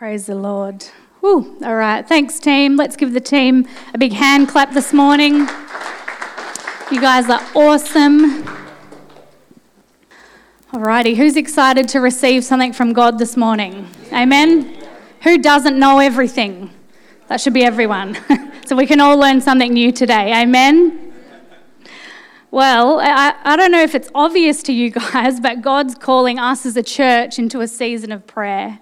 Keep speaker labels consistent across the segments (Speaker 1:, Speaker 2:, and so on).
Speaker 1: Praise the Lord. Woo. All right. Thanks, team. Let's give the team a big hand clap this morning. You guys are awesome. Alrighty, who's excited to receive something from God this morning? Amen. Who doesn't know everything? That should be everyone. so we can all learn something new today. Amen. Well, I, I don't know if it's obvious to you guys, but God's calling us as a church into a season of prayer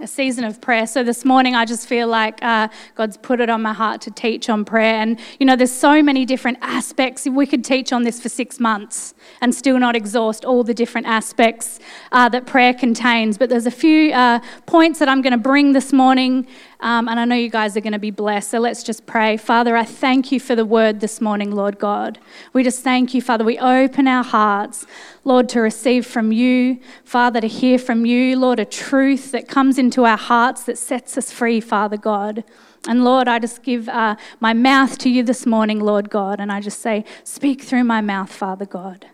Speaker 1: a season of prayer. So this morning, I just feel like uh, God's put it on my heart to teach on prayer. And, you know, there's so many different aspects. We could teach on this for six months and still not exhaust all the different aspects uh, that prayer contains. But there's a few uh, points that I'm going to bring this morning um, and I know you guys are going to be blessed. So let's just pray. Father, I thank you for the word this morning, Lord God. We just thank you, Father. We open our hearts, Lord, to receive from you, Father, to hear from you, Lord, a truth that comes into our hearts that sets us free, Father God. And Lord, I just give uh, my mouth to you this morning, Lord God, and I just say, speak through my mouth, Father God.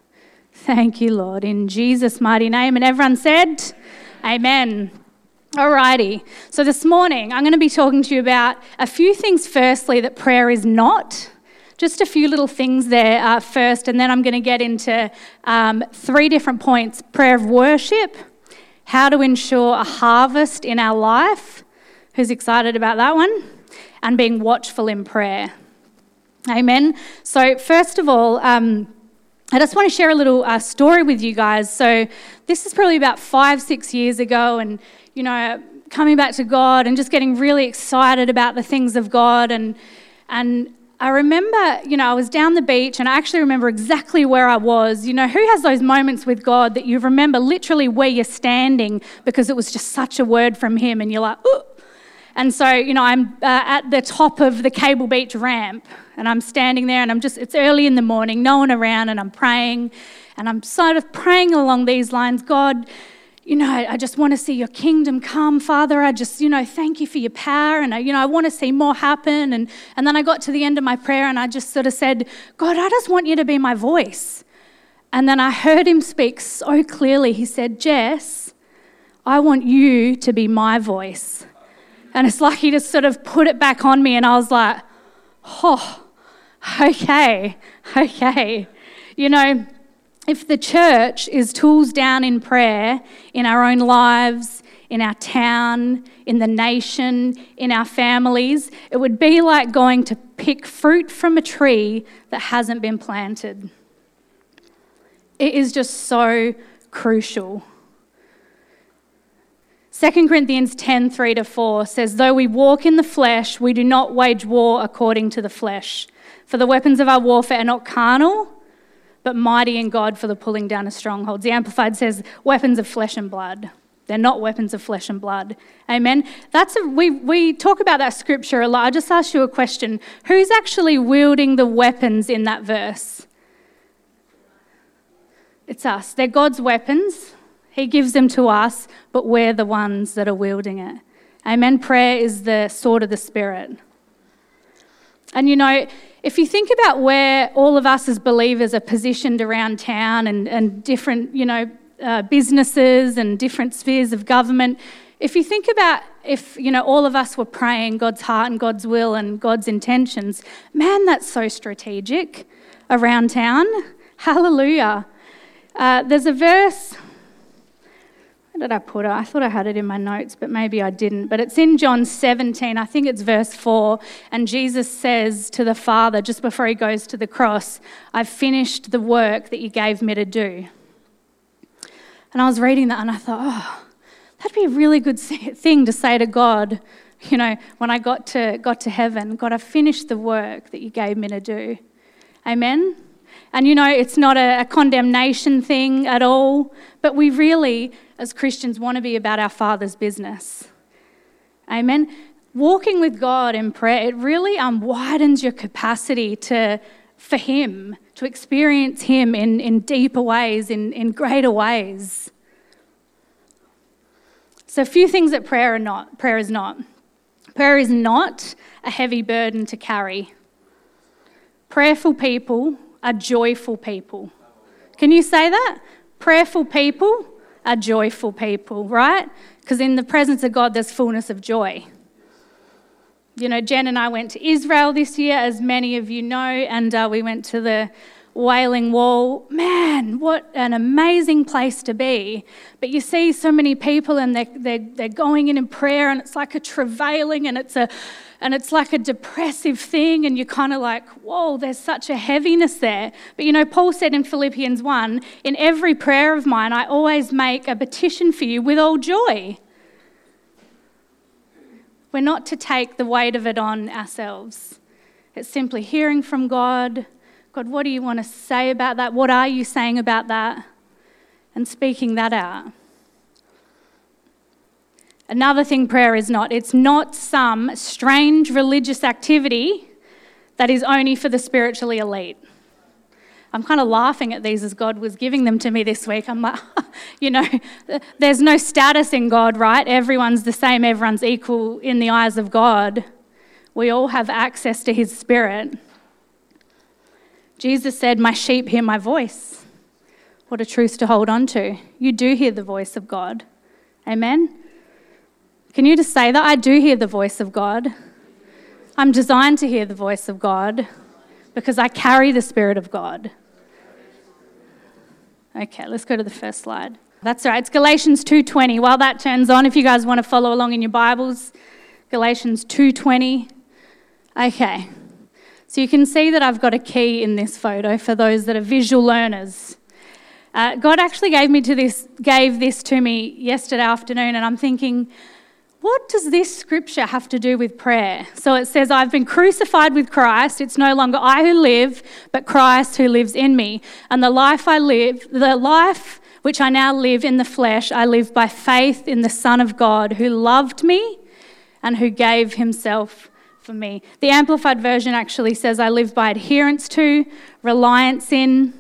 Speaker 1: Thank you, Lord, in Jesus' mighty name. And everyone said, Amen. Alrighty, so this morning I'm going to be talking to you about a few things, firstly, that prayer is not. Just a few little things there uh, first, and then I'm going to get into um, three different points prayer of worship, how to ensure a harvest in our life. Who's excited about that one? And being watchful in prayer. Amen. So, first of all, um, I just want to share a little uh, story with you guys. So, this is probably about five, six years ago, and you know, coming back to God and just getting really excited about the things of God. And, and I remember, you know, I was down the beach and I actually remember exactly where I was. You know, who has those moments with God that you remember literally where you're standing because it was just such a word from Him and you're like, ooh. And so, you know, I'm uh, at the top of the Cable Beach ramp and I'm standing there and I'm just, it's early in the morning, no one around, and I'm praying. And I'm sort of praying along these lines God, you know, I just want to see your kingdom come, Father. I just, you know, thank you for your power. And, I, you know, I want to see more happen. And, and then I got to the end of my prayer and I just sort of said, God, I just want you to be my voice. And then I heard him speak so clearly. He said, Jess, I want you to be my voice. And it's like he just sort of put it back on me. And I was like, oh, okay, okay. You know, if the church is tools down in prayer in our own lives, in our town, in the nation, in our families, it would be like going to pick fruit from a tree that hasn't been planted. It is just so crucial. 2 Corinthians 10 3 to 4 says, Though we walk in the flesh, we do not wage war according to the flesh. For the weapons of our warfare are not carnal but mighty in God for the pulling down of strongholds. The Amplified says, weapons of flesh and blood. They're not weapons of flesh and blood. Amen. That's a, we, we talk about that scripture a lot. I just asked you a question. Who's actually wielding the weapons in that verse? It's us. They're God's weapons. He gives them to us, but we're the ones that are wielding it. Amen. Prayer is the sword of the Spirit. And you know, if you think about where all of us as believers are positioned around town and, and different, you know, uh, businesses and different spheres of government, if you think about if, you know, all of us were praying God's heart and God's will and God's intentions, man, that's so strategic around town. Hallelujah. Uh, there's a verse did I put it? I thought I had it in my notes, but maybe I didn't. But it's in John 17, I think it's verse 4. And Jesus says to the Father, just before he goes to the cross, I've finished the work that you gave me to do. And I was reading that and I thought, oh, that'd be a really good thing to say to God, you know, when I got to, got to heaven God, I've finished the work that you gave me to do. Amen? And you know, it's not a, a condemnation thing at all, but we really as Christians want to be about our Father's business. Amen. Walking with God in prayer, it really um, widens your capacity to, for Him, to experience Him in, in deeper ways, in, in greater ways. So, a few things that prayer are not. Prayer is not. Prayer is not a heavy burden to carry. Prayerful people are joyful people. Can you say that? Prayerful people are joyful people, right? Because in the presence of God, there's fullness of joy. You know, Jen and I went to Israel this year, as many of you know, and uh, we went to the Wailing Wall. Man, what an amazing place to be. But you see so many people and they're, they're, they're going in in prayer, and it's like a travailing and it's a and it's like a depressive thing, and you're kind of like, whoa, there's such a heaviness there. But you know, Paul said in Philippians 1 in every prayer of mine, I always make a petition for you with all joy. We're not to take the weight of it on ourselves. It's simply hearing from God God, what do you want to say about that? What are you saying about that? And speaking that out. Another thing prayer is not it's not some strange religious activity that is only for the spiritually elite. I'm kind of laughing at these as God was giving them to me this week. I'm like, you know, there's no status in God, right? Everyone's the same, everyone's equal in the eyes of God. We all have access to His Spirit. Jesus said, My sheep hear my voice. What a truth to hold on to. You do hear the voice of God. Amen? Can you just say that? I do hear the voice of God. I'm designed to hear the voice of God because I carry the Spirit of God. Okay, let's go to the first slide. That's right. It's Galatians 2:20. While that turns on, if you guys want to follow along in your Bibles, Galatians 2:20. Okay. So you can see that I've got a key in this photo for those that are visual learners. Uh, God actually gave me to this, gave this to me yesterday afternoon, and I'm thinking, what does this scripture have to do with prayer? So it says, I've been crucified with Christ. It's no longer I who live, but Christ who lives in me. And the life I live, the life which I now live in the flesh, I live by faith in the Son of God who loved me and who gave himself for me. The Amplified Version actually says, I live by adherence to, reliance in,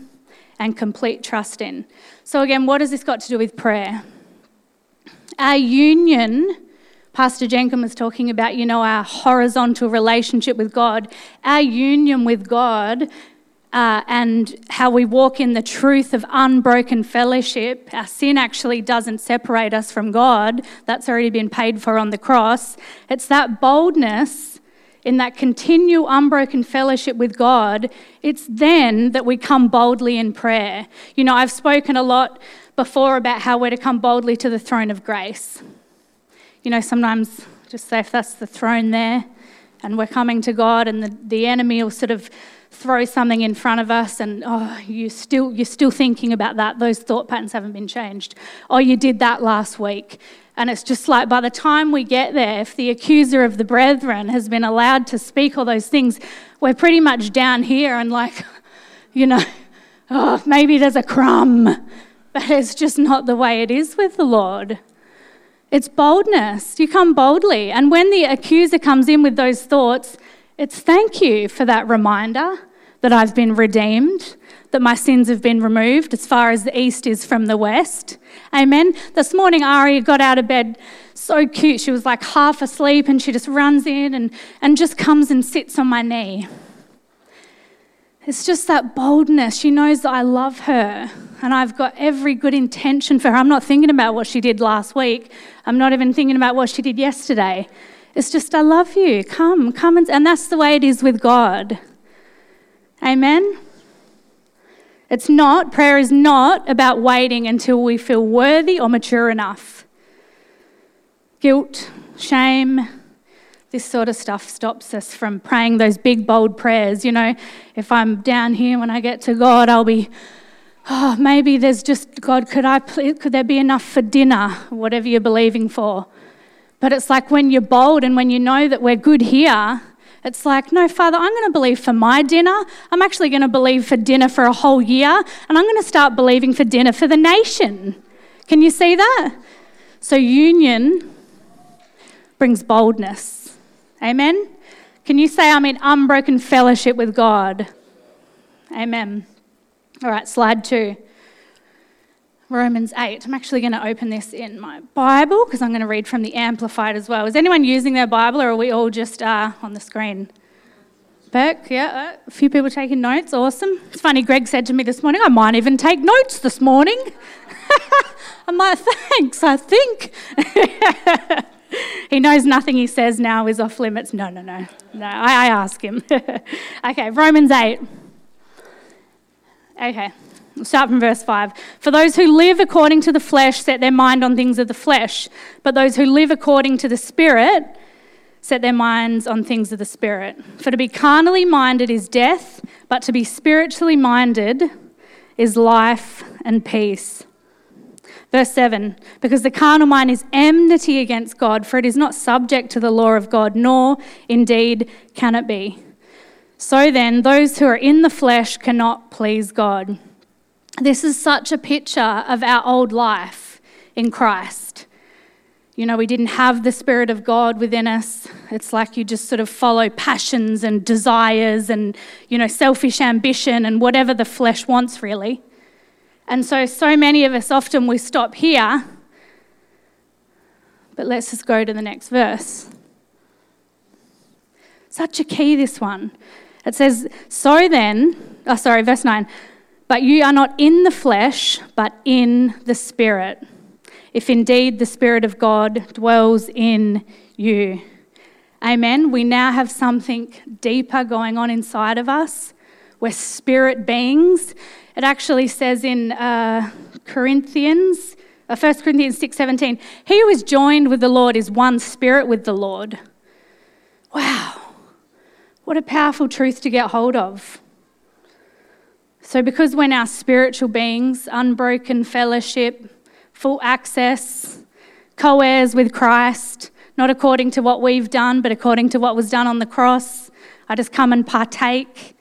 Speaker 1: and complete trust in. So, again, what has this got to do with prayer? Our union, Pastor Jenkin was talking about, you know, our horizontal relationship with God, our union with God. Uh, and how we walk in the truth of unbroken fellowship. Our sin actually doesn't separate us from God. That's already been paid for on the cross. It's that boldness in that continual unbroken fellowship with God, it's then that we come boldly in prayer. You know, I've spoken a lot before about how we're to come boldly to the throne of grace. You know, sometimes just say if that's the throne there and we're coming to God and the, the enemy will sort of throw something in front of us and oh you still you're still thinking about that those thought patterns haven't been changed oh you did that last week and it's just like by the time we get there, if the accuser of the brethren has been allowed to speak all those things, we're pretty much down here and like, you know, oh, maybe there's a crumb. But it's just not the way it is with the Lord. It's boldness. You come boldly. And when the accuser comes in with those thoughts, it's thank you for that reminder that I've been redeemed, that my sins have been removed as far as the east is from the west. Amen. This morning, Ari got out of bed so cute. She was like half asleep and she just runs in and, and just comes and sits on my knee. It's just that boldness. She knows that I love her and I've got every good intention for her. I'm not thinking about what she did last week, I'm not even thinking about what she did yesterday. It's just, I love you. Come, come. And, and that's the way it is with God. Amen? It's not, prayer is not about waiting until we feel worthy or mature enough. Guilt, shame, this sort of stuff stops us from praying those big, bold prayers. You know, if I'm down here when I get to God, I'll be, oh, maybe there's just, God, could, I, could there be enough for dinner, whatever you're believing for? But it's like when you're bold and when you know that we're good here, it's like, no, Father, I'm going to believe for my dinner. I'm actually going to believe for dinner for a whole year, and I'm going to start believing for dinner for the nation. Can you see that? So, union brings boldness. Amen? Can you say, I'm in unbroken fellowship with God? Amen. All right, slide two. Romans 8. I'm actually going to open this in my Bible because I'm going to read from the Amplified as well. Is anyone using their Bible or are we all just uh, on the screen? Burke, yeah, a few people taking notes. Awesome. It's funny, Greg said to me this morning, I might even take notes this morning. I'm like, thanks, I think. he knows nothing he says now is off limits. No, no, no. No, I, I ask him. okay, Romans 8. Okay, we'll start from verse 5. For those who live according to the flesh set their mind on things of the flesh, but those who live according to the Spirit set their minds on things of the Spirit. For to be carnally minded is death, but to be spiritually minded is life and peace. Verse 7 Because the carnal mind is enmity against God, for it is not subject to the law of God, nor indeed can it be. So then, those who are in the flesh cannot please God. This is such a picture of our old life in Christ. You know, we didn't have the Spirit of God within us. It's like you just sort of follow passions and desires and, you know, selfish ambition and whatever the flesh wants, really. And so, so many of us often we stop here. But let's just go to the next verse. Such a key, this one. It says, So then, oh, sorry, verse 9, but you are not in the flesh, but in the Spirit if indeed the Spirit of God dwells in you. Amen. We now have something deeper going on inside of us. We're spirit beings. It actually says in uh, Corinthians, uh, 1 Corinthians 6:17, "He who is joined with the Lord is one spirit with the Lord." Wow. What a powerful truth to get hold of. So because we're now spiritual beings, unbroken fellowship, full access, co heirs with Christ, not according to what we've done, but according to what was done on the cross. I just come and partake.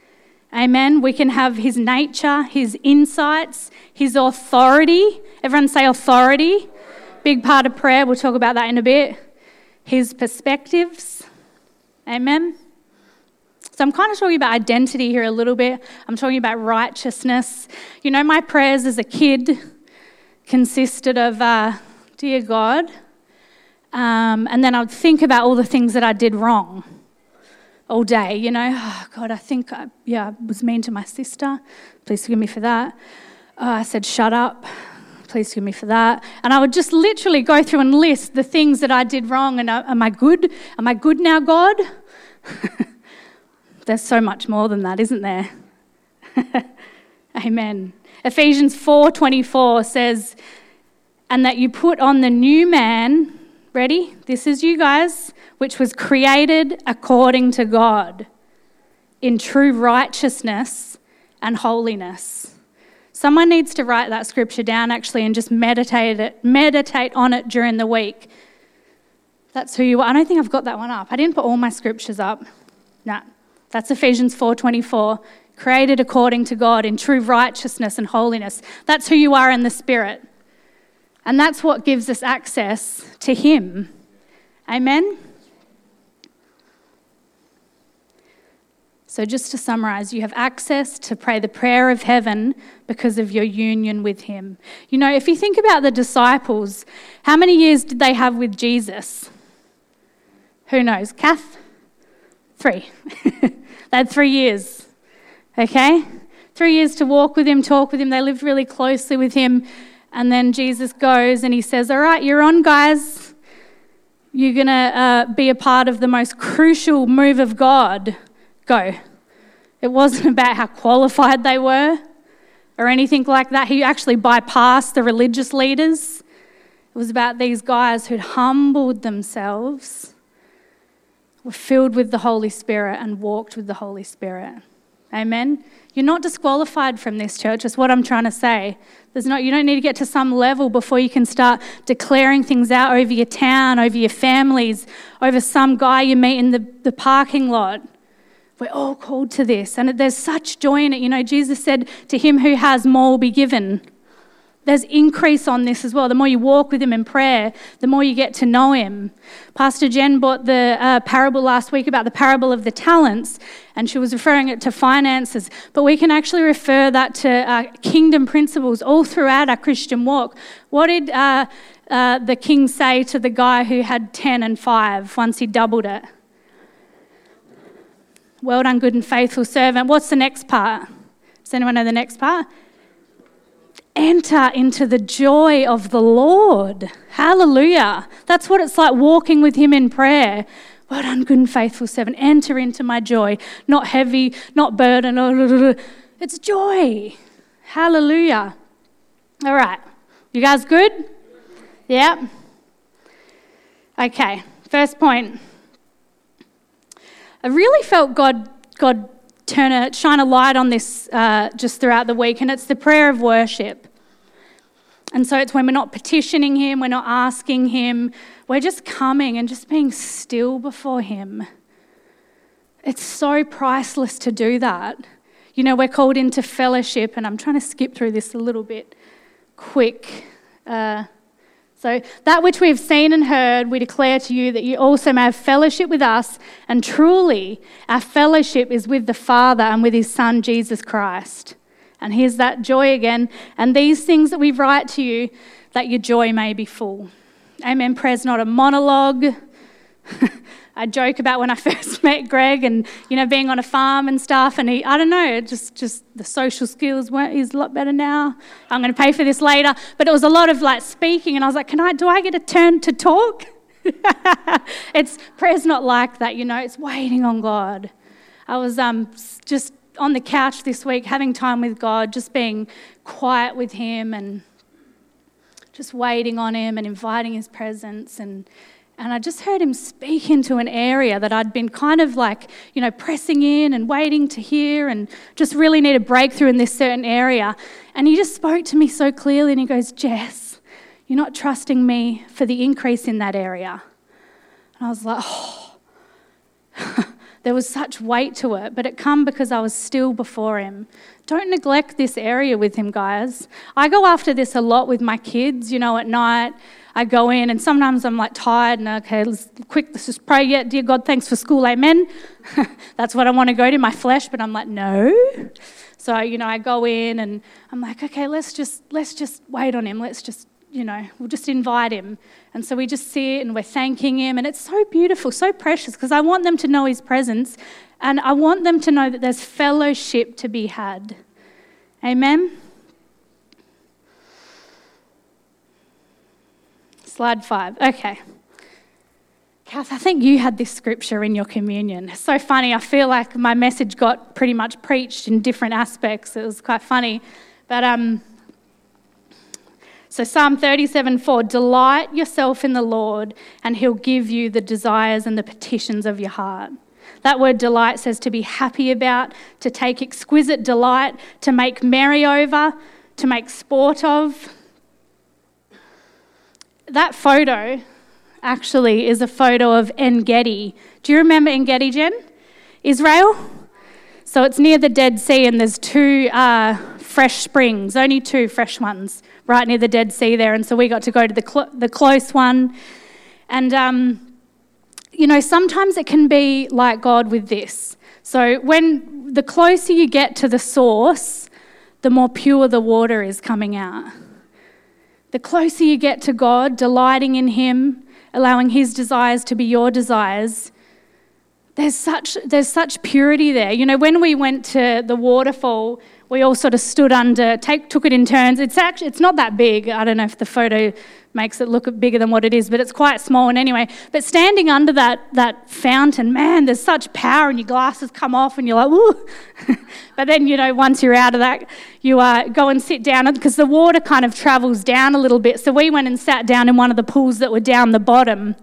Speaker 1: Amen. We can have his nature, his insights, his authority. Everyone say authority. Big part of prayer. We'll talk about that in a bit. His perspectives. Amen. So I'm kind of talking about identity here a little bit. I'm talking about righteousness. You know, my prayers as a kid consisted of, uh, Dear God, um, and then I'd think about all the things that I did wrong all day. You know, oh, God, I think, I, yeah, I was mean to my sister. Please forgive me for that. Oh, I said, shut up. Please forgive me for that. And I would just literally go through and list the things that I did wrong. And uh, am I good? Am I good now, God? There's so much more than that, isn't there? Amen. Ephesians 4:24 says, "And that you put on the new man, ready? This is you guys, which was created according to God in true righteousness and holiness." Someone needs to write that scripture down actually and just meditate it, meditate on it during the week. That's who you are. I don't think I've got that one up. I didn't put all my scriptures up. No. That's Ephesians 4:24 created according to God in true righteousness and holiness. That's who you are in the Spirit. And that's what gives us access to Him. Amen? So, just to summarize, you have access to pray the prayer of heaven because of your union with Him. You know, if you think about the disciples, how many years did they have with Jesus? Who knows? Kath? Three. they had three years. Okay? Three years to walk with him, talk with him. They lived really closely with him. And then Jesus goes and he says, All right, you're on, guys. You're going to uh, be a part of the most crucial move of God. Go. It wasn't about how qualified they were or anything like that. He actually bypassed the religious leaders. It was about these guys who'd humbled themselves, were filled with the Holy Spirit, and walked with the Holy Spirit. Amen. You're not disqualified from this church, is what I'm trying to say. There's not, you don't need to get to some level before you can start declaring things out over your town, over your families, over some guy you meet in the, the parking lot. We're all called to this, and there's such joy in it. You know, Jesus said, To him who has more will be given. There's increase on this as well. The more you walk with Him in prayer, the more you get to know Him. Pastor Jen brought the uh, parable last week about the parable of the talents, and she was referring it to finances. But we can actually refer that to uh, kingdom principles all throughout our Christian walk. What did uh, uh the king say to the guy who had 10 and 5 once he doubled it? Well done, good and faithful servant. What's the next part? Does anyone know the next part? Enter into the joy of the Lord. Hallelujah. That's what it's like walking with Him in prayer. Well done, good and faithful servant. Enter into my joy. Not heavy, not burden. Oh, it's joy. Hallelujah. All right. You guys good? Yeah? Okay. First point. I really felt God, God turn a, shine a light on this uh, just throughout the week, and it's the prayer of worship. And so it's when we're not petitioning Him, we're not asking Him, we're just coming and just being still before Him. It's so priceless to do that. You know, we're called into fellowship, and I'm trying to skip through this a little bit quick. Uh, so, that which we have seen and heard, we declare to you that you also may have fellowship with us, and truly, our fellowship is with the Father and with his Son, Jesus Christ. And here's that joy again. And these things that we write to you, that your joy may be full. Amen. Prayer's not a monologue. I joke about when I first met Greg and, you know, being on a farm and stuff. And he, I don't know, just, just the social skills weren't, he's a lot better now. I'm going to pay for this later. But it was a lot of like speaking. And I was like, can I, do I get a turn to talk? it's, prayer's not like that, you know, it's waiting on God. I was um, just on the couch this week having time with God, just being quiet with Him and just waiting on Him and inviting His presence and and I just heard him speak into an area that I'd been kind of like, you know, pressing in and waiting to hear and just really need a breakthrough in this certain area. And he just spoke to me so clearly and he goes, Jess, you're not trusting me for the increase in that area. And I was like, oh. there was such weight to it, but it come because I was still before him. Don't neglect this area with him, guys. I go after this a lot with my kids, you know, at night I go in, and sometimes I'm like tired, and okay, let's quick, let's just pray. Yeah, dear God, thanks for school, amen. That's what I want to go to, my flesh, but I'm like, no. So you know, I go in, and I'm like, okay, let's just let's just wait on him. Let's just you know, we'll just invite him. And so we just sit and we're thanking him, and it's so beautiful, so precious, because I want them to know his presence, and I want them to know that there's fellowship to be had. Amen. Slide five. Okay. Kath, I think you had this scripture in your communion. It's so funny. I feel like my message got pretty much preached in different aspects. It was quite funny. But um, so Psalm 37:4, Delight yourself in the Lord, and he'll give you the desires and the petitions of your heart. That word delight says to be happy about, to take exquisite delight, to make merry over, to make sport of, that photo actually is a photo of En Gedi. Do you remember En Gedi, Jen? Israel? So it's near the Dead Sea, and there's two uh, fresh springs, only two fresh ones, right near the Dead Sea there. And so we got to go to the, cl- the close one. And, um, you know, sometimes it can be like God with this. So when the closer you get to the source, the more pure the water is coming out. The closer you get to God, delighting in Him, allowing His desires to be your desires, there's such, there's such purity there. You know, when we went to the waterfall, we all sort of stood under, take, took it in turns. It's actually, it's not that big. I don't know if the photo makes it look bigger than what it is, but it's quite small. And anyway, but standing under that, that fountain, man, there's such power, and your glasses come off, and you're like, ooh. but then, you know, once you're out of that, you uh, go and sit down because the water kind of travels down a little bit. So we went and sat down in one of the pools that were down the bottom.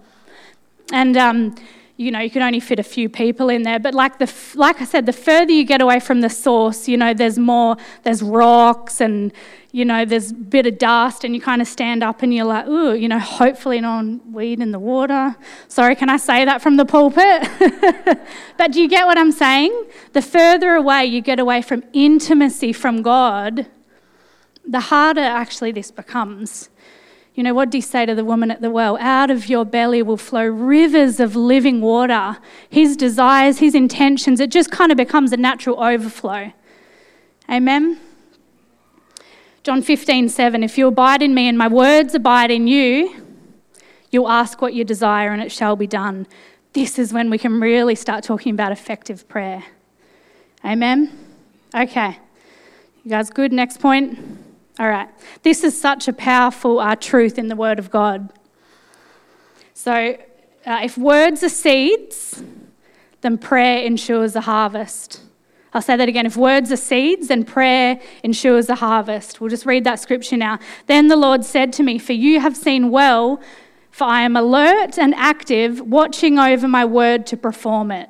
Speaker 1: And, um, you know, you can only fit a few people in there. But like the, like I said, the further you get away from the source, you know, there's more, there's rocks and, you know, there's a bit of dust, and you kind of stand up and you're like, ooh, you know, hopefully no weed in the water. Sorry, can I say that from the pulpit? but do you get what I'm saying? The further away you get away from intimacy from God, the harder actually this becomes. You know, what did he say to the woman at the well? Out of your belly will flow rivers of living water. His desires, his intentions, it just kind of becomes a natural overflow. Amen? John 15, 7 If you abide in me and my words abide in you, you'll ask what you desire and it shall be done. this is when we can really start talking about effective prayer. Amen? Okay. You guys good? Next point. All right. This is such a powerful uh, truth in the Word of God. So, uh, if words are seeds, then prayer ensures a harvest. I'll say that again. If words are seeds, then prayer ensures a harvest. We'll just read that scripture now. Then the Lord said to me, For you have seen well, for I am alert and active, watching over my word to perform it.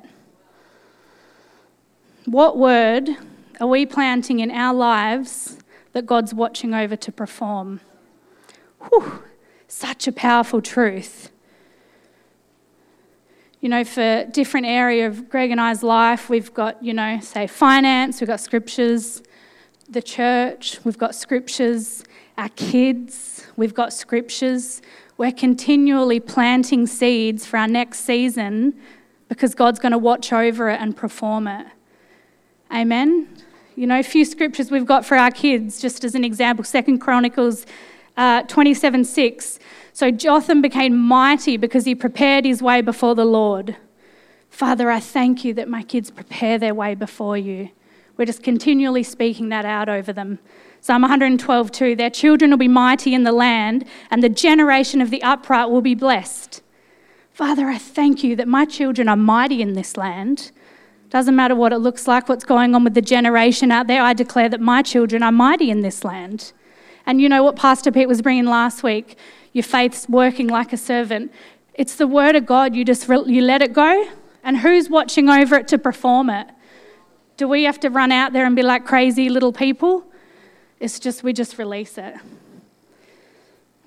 Speaker 1: What word are we planting in our lives that God's watching over to perform? Whew, such a powerful truth you know, for different area of Greg and I's life, we've got, you know, say finance, we've got scriptures, the church, we've got scriptures, our kids, we've got scriptures. We're continually planting seeds for our next season because God's going to watch over it and perform it. Amen. You know, a few scriptures we've got for our kids, just as an example, Second Chronicles uh, 27 6. So Jotham became mighty because he prepared his way before the Lord. Father, I thank you that my kids prepare their way before you. We're just continually speaking that out over them. Psalm 112, 2 Their children will be mighty in the land, and the generation of the upright will be blessed. Father, I thank you that my children are mighty in this land. Doesn't matter what it looks like, what's going on with the generation out there, I declare that my children are mighty in this land. And you know what Pastor Pete was bringing last week? Your faith's working like a servant. It's the word of God. You just you let it go, and who's watching over it to perform it? Do we have to run out there and be like crazy little people? It's just we just release it.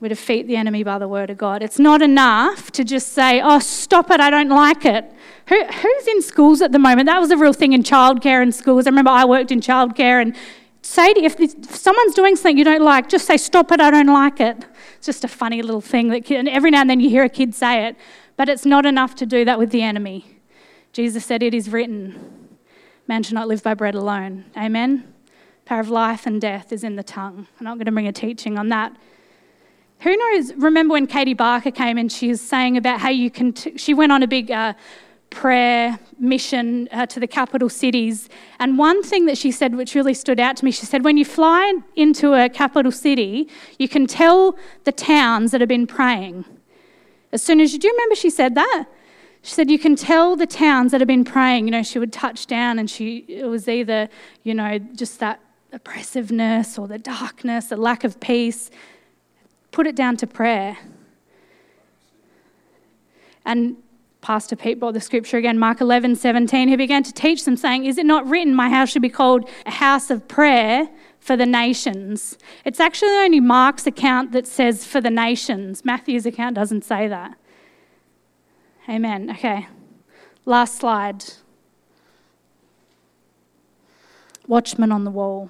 Speaker 1: We defeat the enemy by the word of God. It's not enough to just say, "Oh, stop it! I don't like it." Who, who's in schools at the moment? That was a real thing in childcare and schools. I remember I worked in childcare and say to, if, if someone's doing something you don't like, just say, "Stop it! I don't like it." It's just a funny little thing that and every now and then you hear a kid say it, but it's not enough to do that with the enemy. Jesus said, It is written, man shall not live by bread alone. Amen. Power of life and death is in the tongue. I'm not going to bring a teaching on that. Who knows? Remember when Katie Barker came and she was saying about how you can, t- she went on a big uh, prayer mission uh, to the capital cities. And one thing that she said, which really stood out to me, she said, when you fly into a capital city, you can tell the towns that have been praying. As soon as you do you remember she said that? She said, You can tell the towns that have been praying. You know, she would touch down and she, it was either, you know, just that oppressiveness or the darkness, the lack of peace. Put it down to prayer. And Pastor Pete brought the scripture again, Mark 11, 17. He began to teach them, saying, Is it not written, My house should be called a house of prayer for the nations? It's actually only Mark's account that says for the nations. Matthew's account doesn't say that. Amen. Okay. Last slide. Watchman on the wall.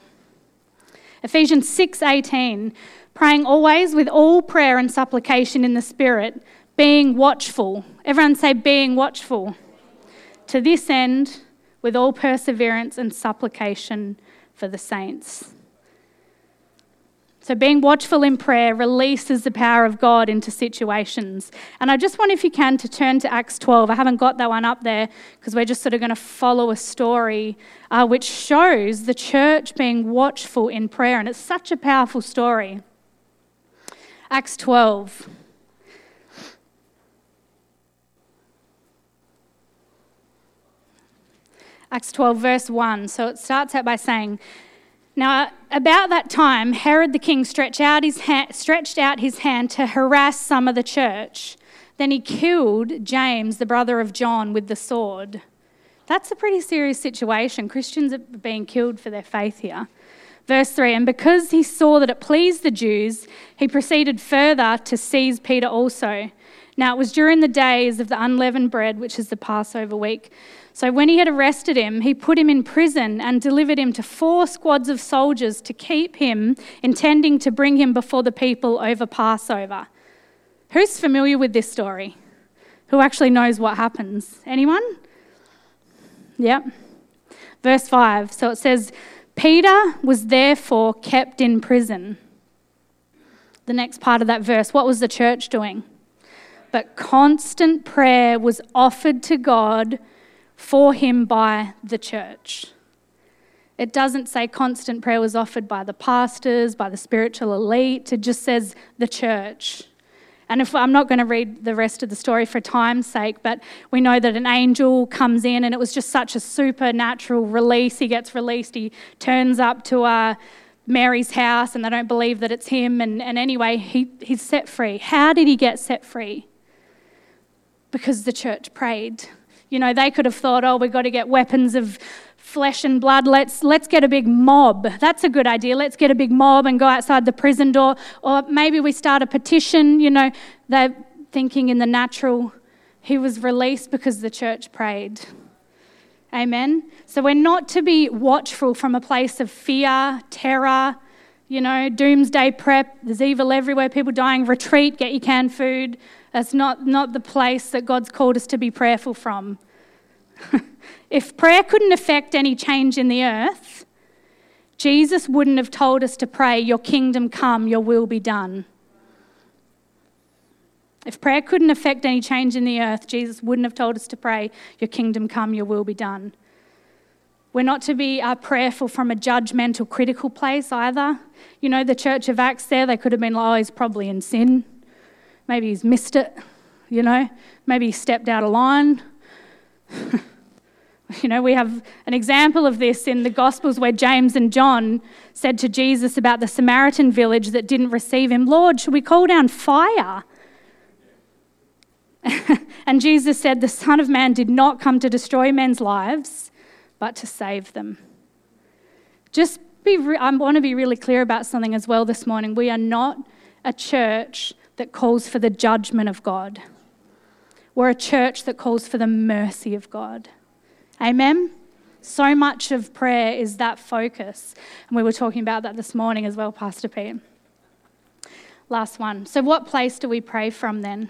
Speaker 1: Ephesians 6:18 praying always with all prayer and supplication in the spirit being watchful. Everyone say, being watchful. To this end, with all perseverance and supplication for the saints. So, being watchful in prayer releases the power of God into situations. And I just want, if you can, to turn to Acts 12. I haven't got that one up there because we're just sort of going to follow a story uh, which shows the church being watchful in prayer. And it's such a powerful story. Acts 12. Acts 12, verse 1. So it starts out by saying, Now, about that time, Herod the king stretched out, his hand, stretched out his hand to harass some of the church. Then he killed James, the brother of John, with the sword. That's a pretty serious situation. Christians are being killed for their faith here. Verse 3 And because he saw that it pleased the Jews, he proceeded further to seize Peter also. Now, it was during the days of the unleavened bread, which is the Passover week. So when he had arrested him, he put him in prison and delivered him to four squads of soldiers to keep him, intending to bring him before the people over Passover. Who's familiar with this story? Who actually knows what happens? Anyone? Yep. Verse 5. So it says, Peter was therefore kept in prison. The next part of that verse, what was the church doing? but constant prayer was offered to God for him by the church. It doesn't say constant prayer was offered by the pastors, by the spiritual elite. It just says the church. And if I'm not going to read the rest of the story for time's sake, but we know that an angel comes in and it was just such a supernatural release. He gets released, he turns up to uh, Mary's house and they don't believe that it's him. And, and anyway, he, he's set free. How did he get set free? Because the church prayed. You know, they could have thought, oh, we've got to get weapons of flesh and blood. Let's, let's get a big mob. That's a good idea. Let's get a big mob and go outside the prison door. Or maybe we start a petition. You know, they're thinking in the natural. He was released because the church prayed. Amen. So we're not to be watchful from a place of fear, terror, you know, doomsday prep. There's evil everywhere, people dying. Retreat, get your canned food. That's not, not the place that God's called us to be prayerful from. if prayer couldn't affect any change in the earth, Jesus wouldn't have told us to pray, Your kingdom come, your will be done. If prayer couldn't affect any change in the earth, Jesus wouldn't have told us to pray, Your kingdom come, your will be done. We're not to be uh, prayerful from a judgmental, critical place either. You know, the church of Acts there, they could have been like, oh, he's probably in sin. Maybe he's missed it, you know. Maybe he stepped out of line. you know, we have an example of this in the Gospels where James and John said to Jesus about the Samaritan village that didn't receive him, Lord, should we call down fire? and Jesus said, The Son of Man did not come to destroy men's lives, but to save them. Just be, re- I want to be really clear about something as well this morning. We are not a church that calls for the judgment of God. We're a church that calls for the mercy of God. Amen? So much of prayer is that focus. And we were talking about that this morning as well, Pastor Pete. Last one. So, what place do we pray from then?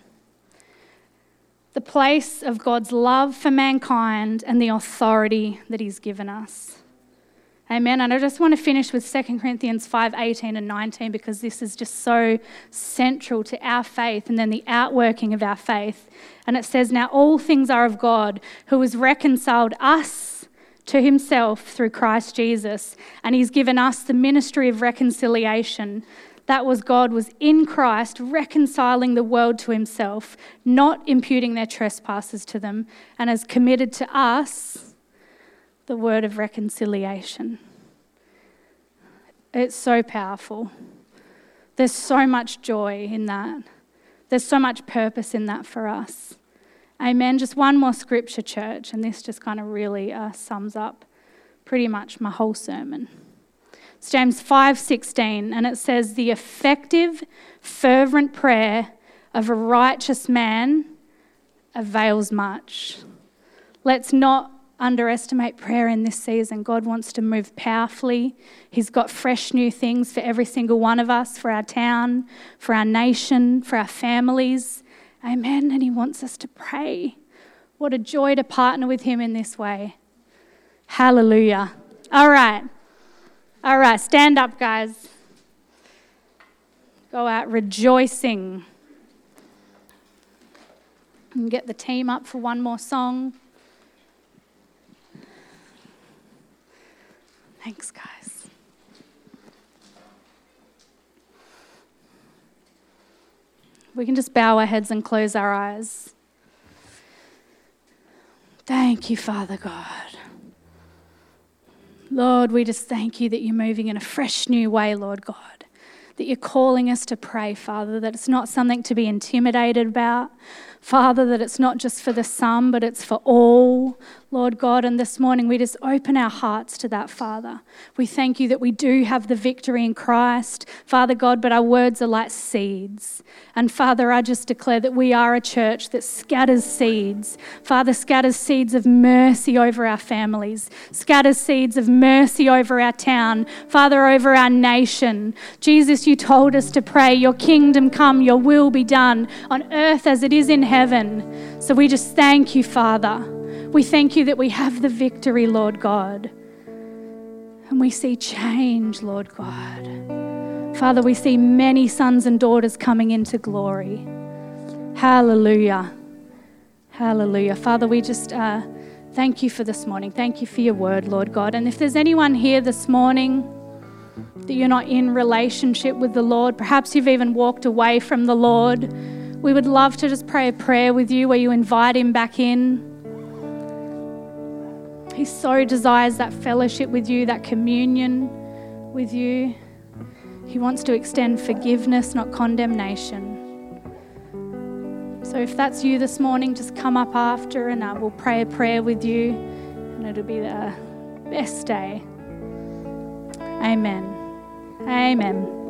Speaker 1: The place of God's love for mankind and the authority that He's given us. Amen. And I just want to finish with 2 Corinthians 5 18 and 19 because this is just so central to our faith and then the outworking of our faith. And it says, Now all things are of God, who has reconciled us to himself through Christ Jesus, and he's given us the ministry of reconciliation. That was God was in Christ reconciling the world to himself, not imputing their trespasses to them, and has committed to us the word of reconciliation. It's so powerful. There's so much joy in that. There's so much purpose in that for us. Amen. Just one more scripture, church, and this just kind of really uh, sums up pretty much my whole sermon. It's James 5:16, and it says, "The effective, fervent prayer of a righteous man avails much." Let's not underestimate prayer in this season. God wants to move powerfully. He's got fresh new things for every single one of us, for our town, for our nation, for our families. Amen. And He wants us to pray. What a joy to partner with Him in this way. Hallelujah. All right. All right. Stand up, guys. Go out rejoicing. And get the team up for one more song. Thanks, guys. We can just bow our heads and close our eyes. Thank you, Father God. Lord, we just thank you that you're moving in a fresh new way, Lord God. That you're calling us to pray, Father, that it's not something to be intimidated about. Father, that it's not just for the some, but it's for all. Lord God. And this morning we just open our hearts to that, Father. We thank you that we do have the victory in Christ, Father God, but our words are like seeds. And Father, I just declare that we are a church that scatters seeds. Father, scatters seeds of mercy over our families, scatters seeds of mercy over our town, Father, over our nation. Jesus, you told us to pray, Your kingdom come, Your will be done on earth as it is in heaven. So we just thank you, Father. We thank you that we have the victory, Lord God. And we see change, Lord God. Father, we see many sons and daughters coming into glory. Hallelujah. Hallelujah. Father, we just uh, thank you for this morning. Thank you for your word, Lord God. And if there's anyone here this morning that you're not in relationship with the Lord, perhaps you've even walked away from the Lord, we would love to just pray a prayer with you where you invite him back in. He so desires that fellowship with you, that communion with you. He wants to extend forgiveness, not condemnation. So if that's you this morning, just come up after and uh, we'll pray a prayer with you, and it'll be the best day. Amen. Amen.